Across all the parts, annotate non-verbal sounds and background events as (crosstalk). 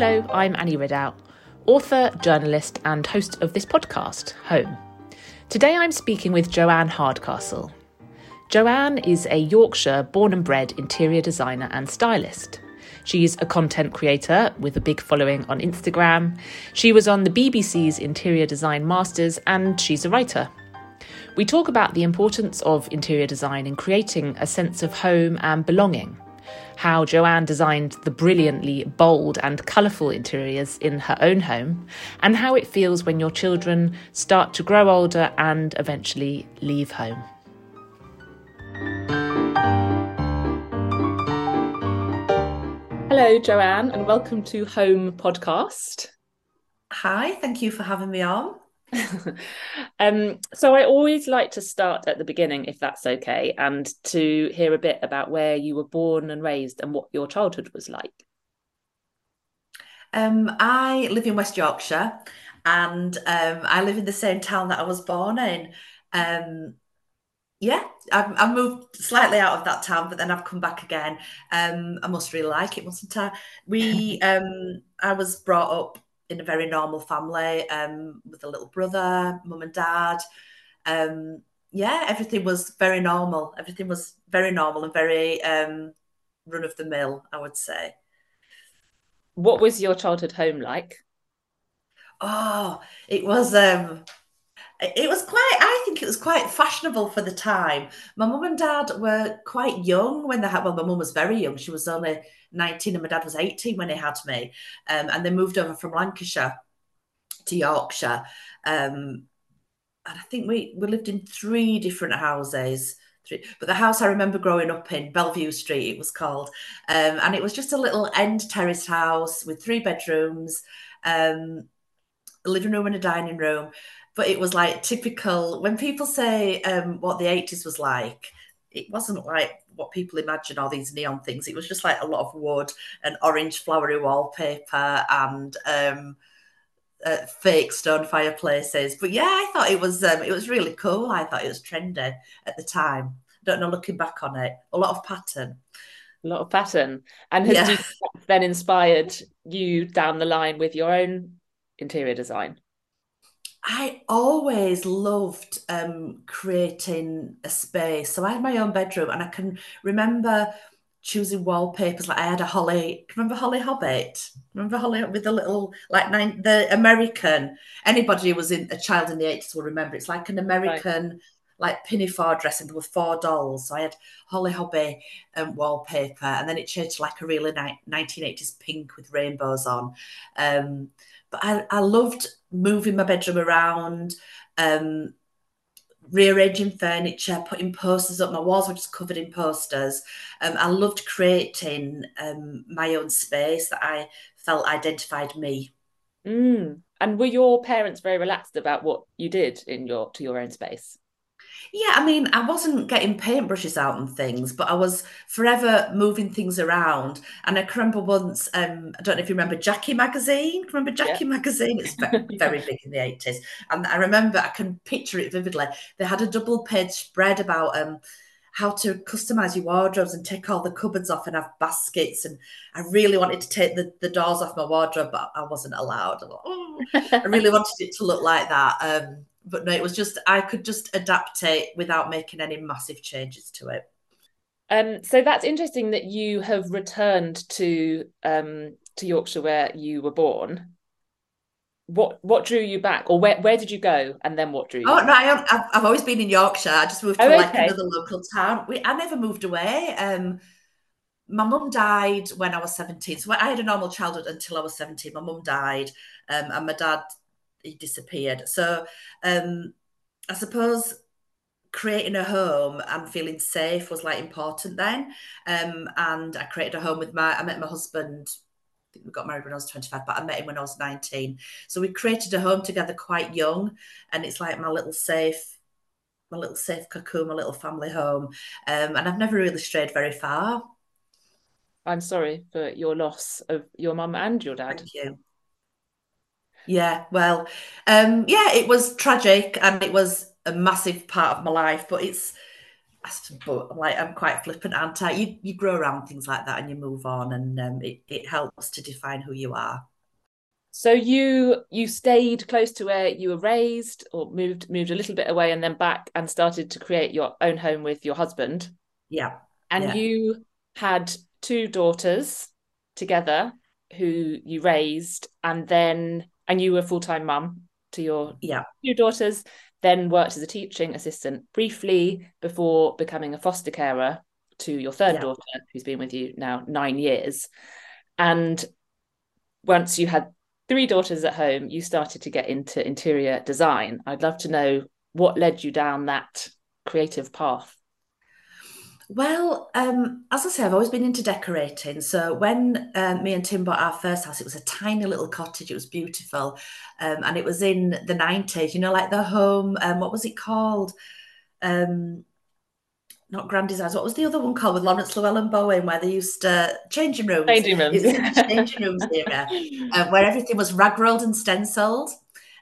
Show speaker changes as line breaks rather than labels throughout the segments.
Hello, I'm Annie Ridout, author, journalist, and host of this podcast, Home. Today I'm speaking with Joanne Hardcastle. Joanne is a Yorkshire born and bred interior designer and stylist. She's a content creator with a big following on Instagram. She was on the BBC's Interior Design Masters and she's a writer. We talk about the importance of interior design in creating a sense of home and belonging, how Joanne designed the brilliantly bold and colourful interiors in her own home, and how it feels when your children start to grow older and eventually leave home. Hello, Joanne, and welcome to Home Podcast.
Hi, thank you for having me on. (laughs)
um, so I always like to start at the beginning, if that's okay, and to hear a bit about where you were born and raised and what your childhood was like.
Um, I live in West Yorkshire, and um, I live in the same town that I was born in. Um, yeah, I've, I've, moved slightly out of that town, but then I've come back again. Um, I must really like it, mustn't I? We, (laughs) um, I was brought up in a very normal family um, with a little brother, mum and dad. Um, yeah, everything was very normal. Everything was very normal and very um, run of the mill, I would say.
What was your childhood home like?
Oh, it was um it was quite i think it was quite fashionable for the time. My mum and dad were quite young when they had well my mum was very young. She was only 19 and my dad was 18 when they had me. Um, and they moved over from lancashire to yorkshire. Um, and i think we we lived in three different houses. Three, but the house i remember growing up in bellevue street it was called. Um, and it was just a little end terraced house with three bedrooms. Um, a living room and a dining room but it was like typical. When people say um, what the 80s was like it wasn't like what people imagine all these neon things. It was just like a lot of wood and orange flowery wallpaper and um, uh, fake stone fireplaces. But yeah i thought it was um, it was really cool. I thought it was trendy at the time. Don't know looking back on it a lot of pattern.
A lot of pattern. And has yeah. (laughs) then inspired you down the line with your own interior design
I always loved um, creating a space. So I had my own bedroom, and I can remember choosing wallpapers. Like I had a Holly. Remember Holly Hobbie? Remember Holly with the little like nine, the American. Anybody who was in a child in the eighties will remember. It's like an American. Right. Like pinafore dressing, there were four dolls. So I had Holly Hobbie um, wallpaper, and then it changed to like a really ni- 1980s pink with rainbows on. Um, but I, I loved moving my bedroom around, um, rearranging furniture, putting posters up. My walls were just covered in posters. Um, I loved creating um, my own space that I felt identified me.
Mm. And were your parents very relaxed about what you did in your to your own space?
Yeah, I mean, I wasn't getting paintbrushes out and things, but I was forever moving things around. And I remember once, um, I don't know if you remember Jackie magazine. Remember Jackie yeah. magazine? It's very, (laughs) very big in the 80s. And I remember, I can picture it vividly. They had a double page spread about um, how to customize your wardrobes and take all the cupboards off and have baskets. And I really wanted to take the, the doors off my wardrobe, but I wasn't allowed. I, oh, I really (laughs) wanted it to look like that. Um, but no, it was just I could just adapt it without making any massive changes to it.
Um, so that's interesting that you have returned to um, to Yorkshire where you were born. What what drew you back, or where where did you go, and then what drew you?
Oh back? no, I, have I've always been in Yorkshire. I just moved to oh, like okay. another local town. We, I never moved away. Um, my mum died when I was 17. So I had a normal childhood until I was 17. My mum died, um, and my dad he disappeared. So um, I suppose creating a home and feeling safe was like important then. Um, and I created a home with my, I met my husband. I think we got married when I was 25, but I met him when I was 19. So we created a home together quite young. And it's like my little safe, my little safe cocoon, my little family home. Um, and I've never really strayed very far.
I'm sorry for your loss of your mum and your dad.
Thank you. Yeah, well, um, yeah, it was tragic and it was a massive part of my life, but it's but like I'm quite flippant, aren't I? You you grow around things like that and you move on, and um, it it helps to define who you are.
So you you stayed close to where you were raised, or moved moved a little bit away and then back, and started to create your own home with your husband.
Yeah,
and
yeah.
you had two daughters together who you raised, and then and you were a full time mum to your
yeah
two daughters. Then worked as a teaching assistant briefly before becoming a foster carer to your third yeah. daughter, who's been with you now nine years. And once you had three daughters at home, you started to get into interior design. I'd love to know what led you down that creative path.
Well, um, as I say, I've always been into decorating. So when um, me and Tim bought our first house, it was a tiny little cottage. It was beautiful, um, and it was in the nineties. You know, like the home. Um, what was it called? Um, not Grand Designs. What was the other one called with Laurence Llewelyn-Bowen, where they used to changing rooms?
Changing rooms.
changing rooms era, uh, where everything was rag rolled and stenciled.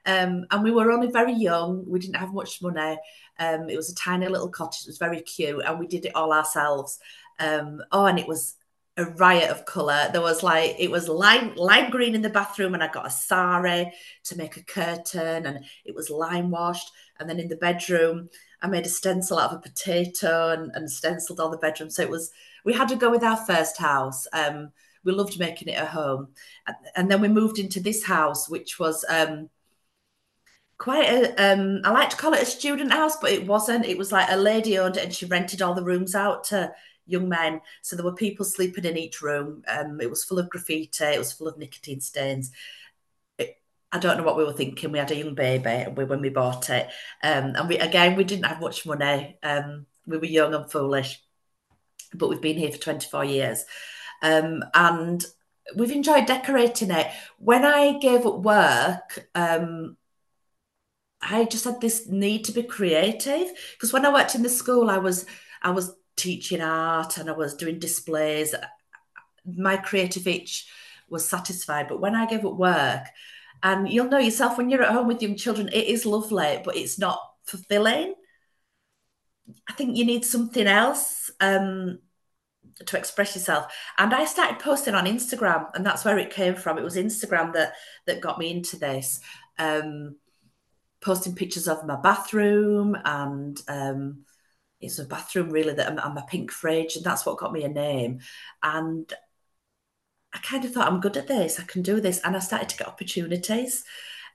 Um, and we were only very young. We didn't have much money. Um, it was a tiny little cottage. It was very cute, and we did it all ourselves. Um, oh, and it was a riot of colour. There was like it was lime lime green in the bathroom, and I got a sari to make a curtain, and it was lime washed. And then in the bedroom, I made a stencil out of a potato and, and stenciled all the bedrooms. So it was, we had to go with our first house. Um, we loved making it a home. And then we moved into this house, which was um, quite a, um, I like to call it a student house, but it wasn't. It was like a lady owned it and she rented all the rooms out to young men. So there were people sleeping in each room. Um, it was full of graffiti, it was full of nicotine stains. I don't know what we were thinking. We had a young baby we, when we bought it, um, and we again we didn't have much money. Um, we were young and foolish, but we've been here for twenty four years, um, and we've enjoyed decorating it. When I gave up work, um, I just had this need to be creative because when I worked in the school, I was I was teaching art and I was doing displays. My creative itch was satisfied, but when I gave up work. And you'll know yourself when you're at home with young children, it is lovely, but it's not fulfilling. I think you need something else um, to express yourself. And I started posting on Instagram, and that's where it came from. It was Instagram that that got me into this. Um, posting pictures of my bathroom and um, it's a bathroom really that and my pink fridge, and that's what got me a name. And I kind of thought, I'm good at this, I can do this. And I started to get opportunities.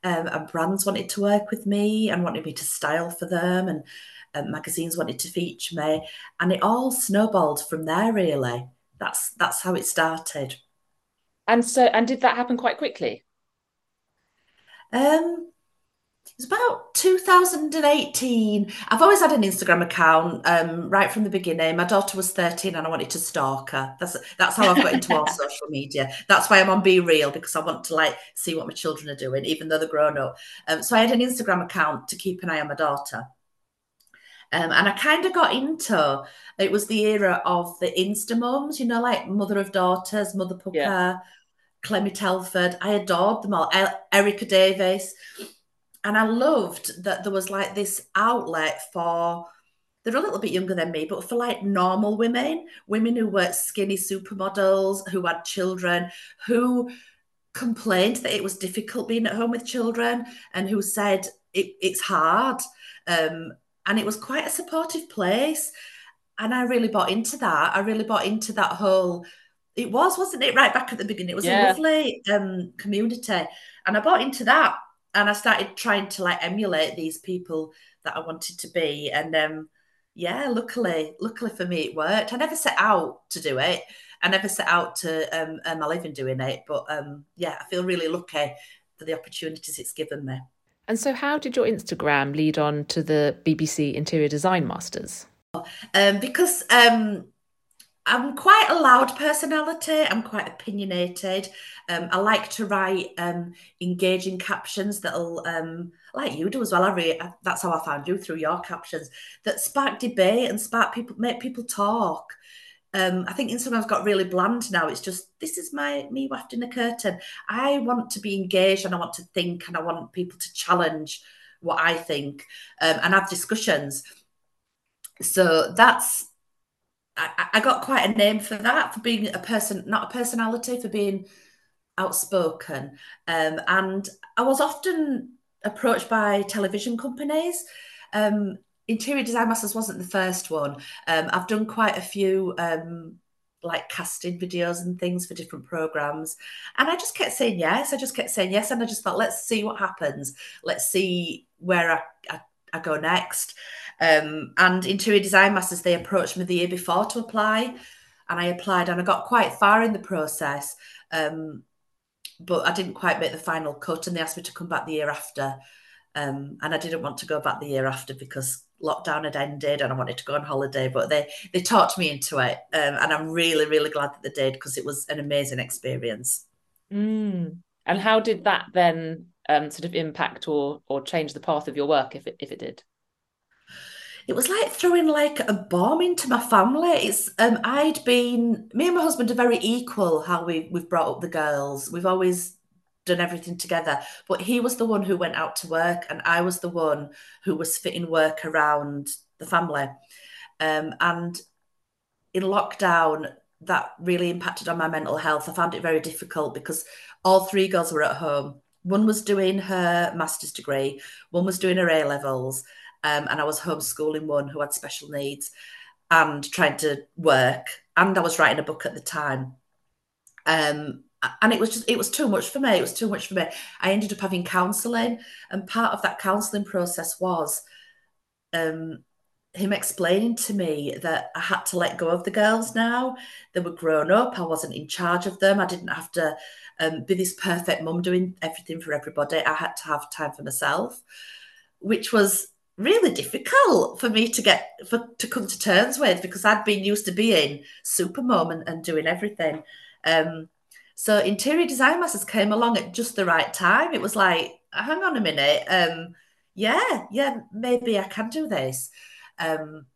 Um, and brands wanted to work with me and wanted me to style for them, and um, magazines wanted to feature me. And it all snowballed from there, really. That's that's how it started.
And so, and did that happen quite quickly?
Um, it's about 2018. I've always had an Instagram account um, right from the beginning. My daughter was 13 and I wanted to stalk her. That's that's how I've got into all (laughs) social media. That's why I'm on BeReal because I want to like see what my children are doing, even though they're grown up. Um, so I had an Instagram account to keep an eye on my daughter. Um, and I kind of got into it was the era of the Insta mums, you know, like Mother of Daughters, Mother Pukka, yeah. Clemmy Telford. I adored them all. Erica Davies and I loved that there was like this outlet for they're a little bit younger than me, but for like normal women, women who were skinny supermodels, who had children, who complained that it was difficult being at home with children, and who said it, it's hard. Um, and it was quite a supportive place. And I really bought into that. I really bought into that whole. It was, wasn't it, right back at the beginning? It was yeah. a lovely um, community, and I bought into that and I started trying to like emulate these people that I wanted to be. And um, yeah, luckily, luckily for me, it worked. I never set out to do it. I never set out to um, earn my living doing it. But um, yeah, I feel really lucky for the opportunities it's given me.
And so, how did your Instagram lead on to the BBC Interior Design Masters?
Um, because um, I'm quite a loud personality. I'm quite opinionated. Um, I like to write um, engaging captions that'll, um, like you do as well. I read, that's how I found you through your captions that spark debate and spark people, make people talk. Um, I think Instagram's got really bland now. It's just this is my me wafting a curtain. I want to be engaged and I want to think and I want people to challenge what I think um, and have discussions. So that's I, I, got quite a name for that for being a person, not a personality, for being outspoken, um, and I was often approached by television companies. Um, Interior Design Masters wasn't the first one. Um, I've done quite a few um, like casting videos and things for different programs. And I just kept saying yes. I just kept saying yes. And I just thought, let's see what happens. Let's see where I, I, I go next. Um, and Interior Design Masters, they approached me the year before to apply. And I applied and I got quite far in the process. Um, but I didn't quite make the final cut. And they asked me to come back the year after. Um, and I didn't want to go back the year after because lockdown had ended and I wanted to go on holiday, but they they talked me into it, um, and I'm really really glad that they did because it was an amazing experience.
Mm. And how did that then um, sort of impact or or change the path of your work, if it if it did?
It was like throwing like a bomb into my family. It's um, I'd been me and my husband are very equal. How we we've brought up the girls. We've always done everything together. But he was the one who went out to work, and I was the one who was fitting work around the family. Um, and in lockdown, that really impacted on my mental health. I found it very difficult because all three girls were at home. One was doing her master's degree, one was doing her A levels, um, and I was homeschooling one who had special needs and trying to work. And I was writing a book at the time. Um, and it was just it was too much for me. It was too much for me. I ended up having counselling and part of that counselling process was um, him explaining to me that i had to let go of the girls now. They were grown up. I wasn't in charge of them. I didn't have to um, be this perfect mum doing everything for everybody. I had to have time for myself which was really difficult for me to get for to come to terms with because i'd been used to being super mum and, and doing everything um, so interior design masters came along at just the right time. It was like, hang on a minute, um, yeah, yeah, maybe I can do this. Um,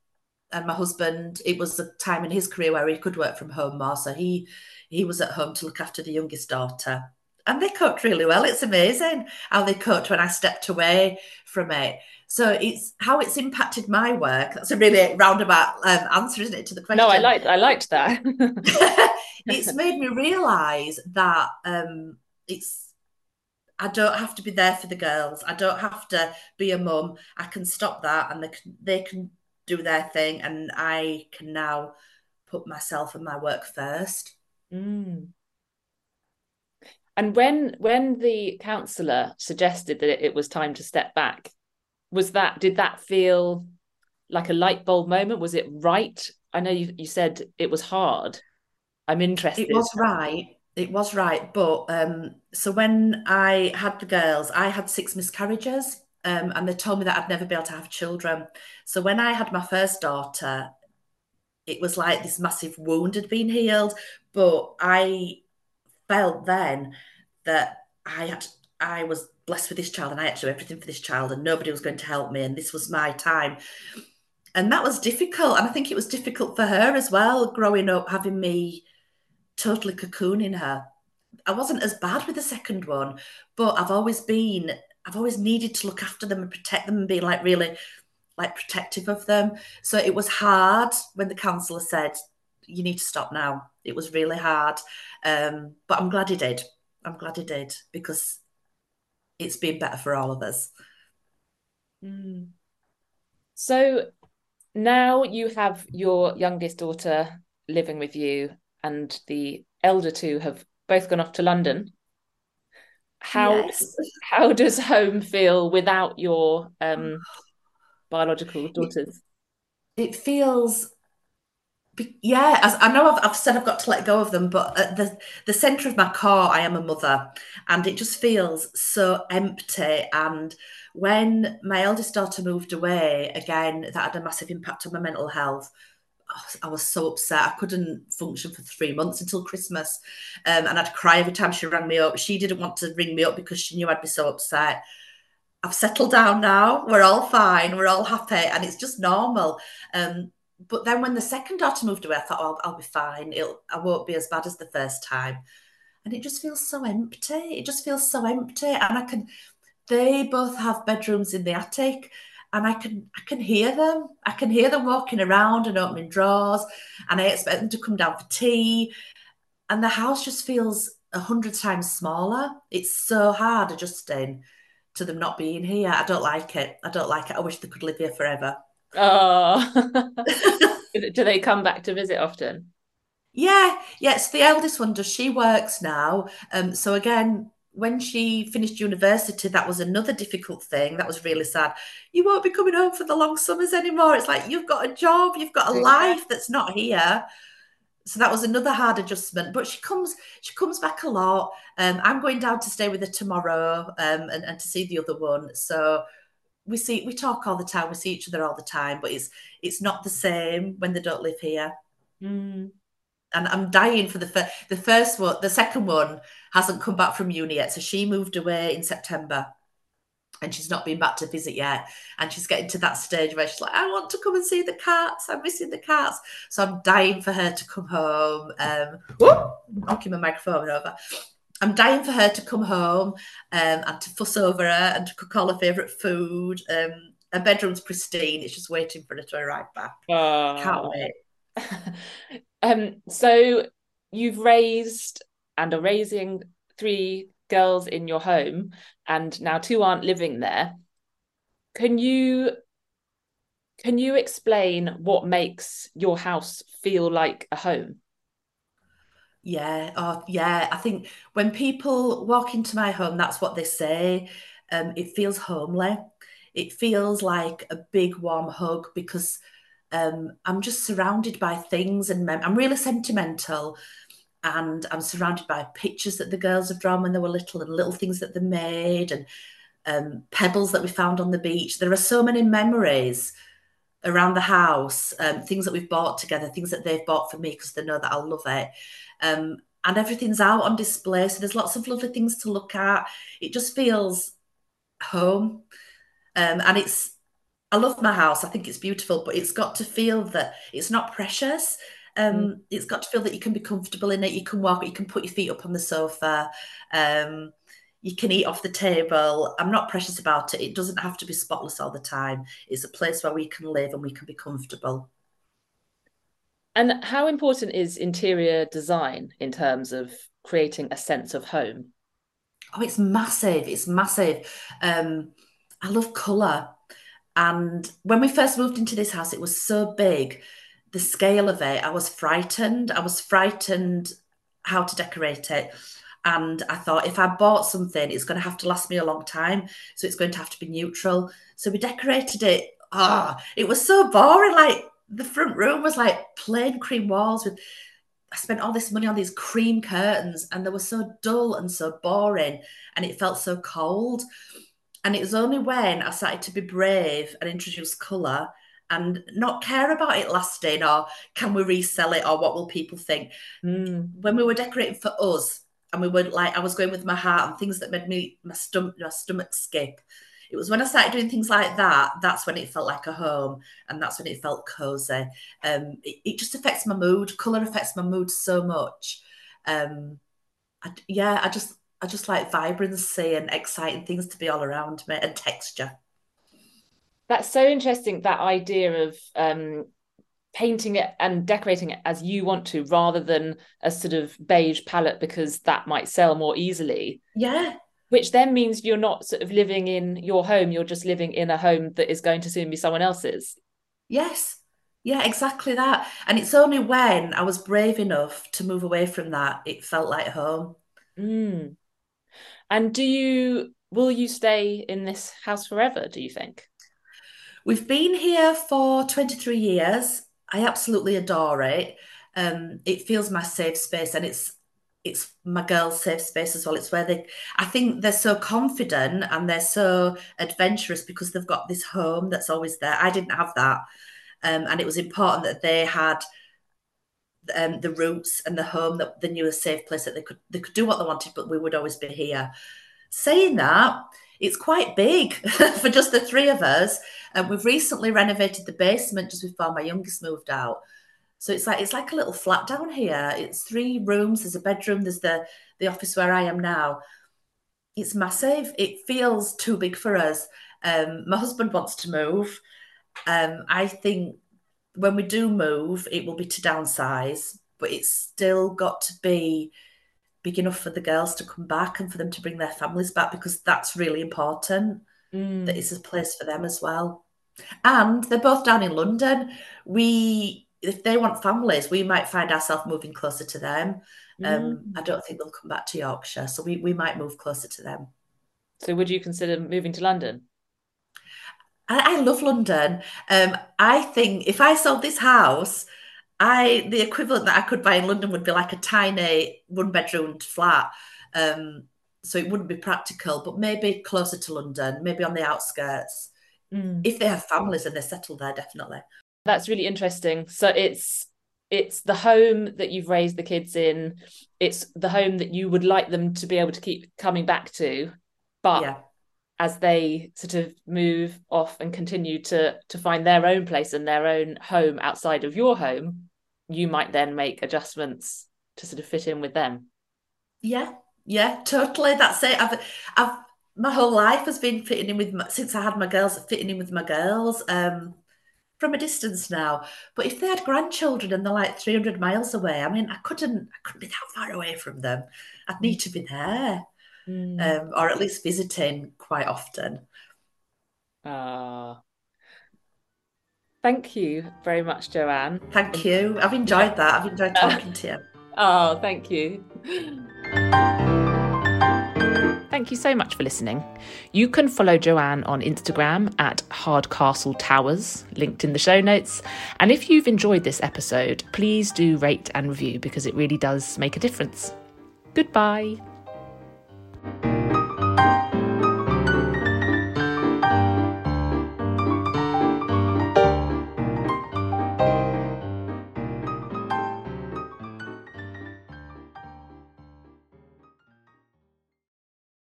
and my husband, it was a time in his career where he could work from home more, so he he was at home to look after the youngest daughter. And they cooked really well. It's amazing how they cooked when I stepped away from it. So it's how it's impacted my work. That's a really roundabout um, answer, isn't it, to the question?
No, I liked I liked that. (laughs) (laughs)
it's made me realise that um, it's I don't have to be there for the girls. I don't have to be a mum. I can stop that, and they can they can do their thing, and I can now put myself and my work first.
Mm. And when when the counsellor suggested that it was time to step back, was that did that feel like a light bulb moment? Was it right? I know you, you said it was hard. I'm interested.
It was right. It was right. But um, so when I had the girls, I had six miscarriages. Um, and they told me that I'd never be able to have children. So when I had my first daughter, it was like this massive wound had been healed. But I felt then that I had I was blessed with this child and I had to do everything for this child and nobody was going to help me and this was my time. And that was difficult. And I think it was difficult for her as well, growing up, having me totally cocooning her. I wasn't as bad with the second one, but I've always been, I've always needed to look after them and protect them and be like really like protective of them. So it was hard when the counsellor said, you need to stop now. It was really hard. Um, but I'm glad he did. I'm glad he did because it's been better for all of us.
Mm. So now you have your youngest daughter living with you and the elder two have both gone off to London. How yes. (laughs) how does home feel without your um, (sighs) biological daughters?
It, it feels yeah as i know I've, I've, said i've got to let go of them but at the the center of my core i am a mother and it just feels so empty and when my eldest daughter moved away again that had a massive impact on my mental health I was so upset. I couldn't function for three months until Christmas. Um, and I'd cry every time she rang me up. She didn't want to ring me up because she knew I'd be so upset. I've settled down now. We're all fine. We're all happy. And it's just normal. Um, but then when the second daughter moved away, I thought, oh, I'll, I'll be fine. It'll, I won't be as bad as the first time. And it just feels so empty. It just feels so empty. And I can, they both have bedrooms in the attic and I can I can hear them. I can hear them walking around and opening drawers, and I expect them to come down for tea. And the house just feels a hundred times smaller. It's so hard adjusting to them not being here. I don't like it. I don't like it. I wish they could live here forever.
Oh, (laughs) do they come back to visit often?
Yeah, yes. The eldest one does. She works now. Um, so again, when she finished university, that was another difficult thing. That was really sad. You won't be coming home for the long summers anymore. It's like you've got a job, you've got a life that's not here. So that was another hard adjustment. But she comes, she comes back a lot. Um, I'm going down to stay with her tomorrow um, and, and to see the other one. So we see we talk all the time, we see each other all the time, but it's it's not the same when they don't live here.
Mm
and I'm dying for the first. The first one, the second one hasn't come back from uni yet, so she moved away in September, and she's not been back to visit yet. And she's getting to that stage where she's like, "I want to come and see the cats. I'm missing the cats." So I'm dying for her to come home. Um, whoop, knocking my microphone over. I'm dying for her to come home um, and to fuss over her and to cook all her favourite food. Um, her bedroom's pristine. It's just waiting for her to arrive back.
Oh.
Can't wait. (laughs)
um, so you've raised and are raising three girls in your home, and now two aren't living there. Can you can you explain what makes your house feel like a home?
Yeah, oh yeah. I think when people walk into my home, that's what they say. Um, it feels homely. It feels like a big warm hug because um, I'm just surrounded by things and mem- I'm really sentimental and I'm surrounded by pictures that the girls have drawn when they were little and little things that they made and um, pebbles that we found on the beach. There are so many memories around the house, um, things that we've bought together, things that they've bought for me because they know that I'll love it. Um, and everything's out on display. So there's lots of lovely things to look at. It just feels home. Um, and it's I love my house. I think it's beautiful, but it's got to feel that it's not precious. Um, mm. It's got to feel that you can be comfortable in it. You can walk. You can put your feet up on the sofa. You can eat off the table. I'm not precious about it. It doesn't have to be spotless all the time. It's a place where we can live and we can be comfortable.
And how important is interior design in terms of creating a sense of home?
Oh, it's massive. It's massive. Um, I love colour. And when we first moved into this house, it was so big. The scale of it, I was frightened. I was frightened how to decorate it. And I thought if I bought something, it's going to have to last me a long time. So it's going to have to be neutral. So we decorated it. Ah, oh, it was so boring. Like the front room was like plain cream walls with I spent all this money on these cream curtains and they were so dull and so boring and it felt so cold. And it was only when I started to be brave and introduce colour and not care about it lasting or can we resell it or what will people think.
Mm.
When we were decorating for us and we were like, I was going with my heart and things that made me my stomach, my stomach skip. It was when I started doing things like that, that's when it felt like a home and that's when it felt cozy. Um, it, it just affects my mood. Colour affects my mood so much. Um, I, yeah, I just I just like vibrancy and exciting things to be all around me and texture.
That's so interesting. That idea of um, painting it and decorating it as you want to, rather than a sort of beige palette because that might sell more easily.
Yeah.
Which then means you're not sort of living in your home, you're just living in a home that is going to soon be someone else's.
Yes. Yeah, exactly that. And it's only when I was brave enough to move away from that, it felt like home.
Mm. And do you will you stay in this house forever, do you think?
We've been here for 23 years. I absolutely adore it. Um, it feels my safe space and it's it's my girls' safe space as well. It's where they I think they're so confident and they're so adventurous because they've got this home that's always there. I didn't have that. Um, and it was important that they had um, the roots and the home that they knew a safe place that they could they could do what they wanted, but we would always be here. Saying that, it's quite big (laughs) for just the three of us. And we've recently renovated the basement just before my youngest moved out. So it's like it's like a little flat down here. It's three rooms. There's a bedroom. There's the the office where I am now. It's massive. It feels too big for us. Um, my husband wants to move. Um, I think when we do move, it will be to downsize, but it's still got to be big enough for the girls to come back and for them to bring their families back because that's really important.
Mm.
That it's a place for them as well. And they're both down in London. We, if they want families, we might find ourselves moving closer to them. Um,
Mm.
I don't think they'll come back to Yorkshire, so we, we might move closer to them.
So would you consider moving to London?
I, I love London. Um, I think if I sold this house, I the equivalent that I could buy in London would be like a tiny one bedroomed flat. Um, so it wouldn't be practical, but maybe closer to London, maybe on the outskirts.
Mm.
If they have families and they're settled there, definitely.
That's really interesting. So it's it's the home that you've raised the kids in. It's the home that you would like them to be able to keep coming back to, but
Yeah.
As they sort of move off and continue to to find their own place and their own home outside of your home, you might then make adjustments to sort of fit in with them.
Yeah, yeah, totally. That's it. I've, I've, my whole life has been fitting in with my, since I had my girls, fitting in with my girls, um, from a distance now. But if they had grandchildren and they're like 300 miles away, I mean, I couldn't, I couldn't be that far away from them. I'd need to be there, um, or at least visiting quite often.
Ah. Thank you very much, Joanne.
Thank you. I've enjoyed that. I've enjoyed (laughs) talking to you.
Oh, thank you. Thank you so much for listening. You can follow Joanne on Instagram at Hardcastle Towers, linked in the show notes. And if you've enjoyed this episode, please do rate and review because it really does make a difference. Goodbye.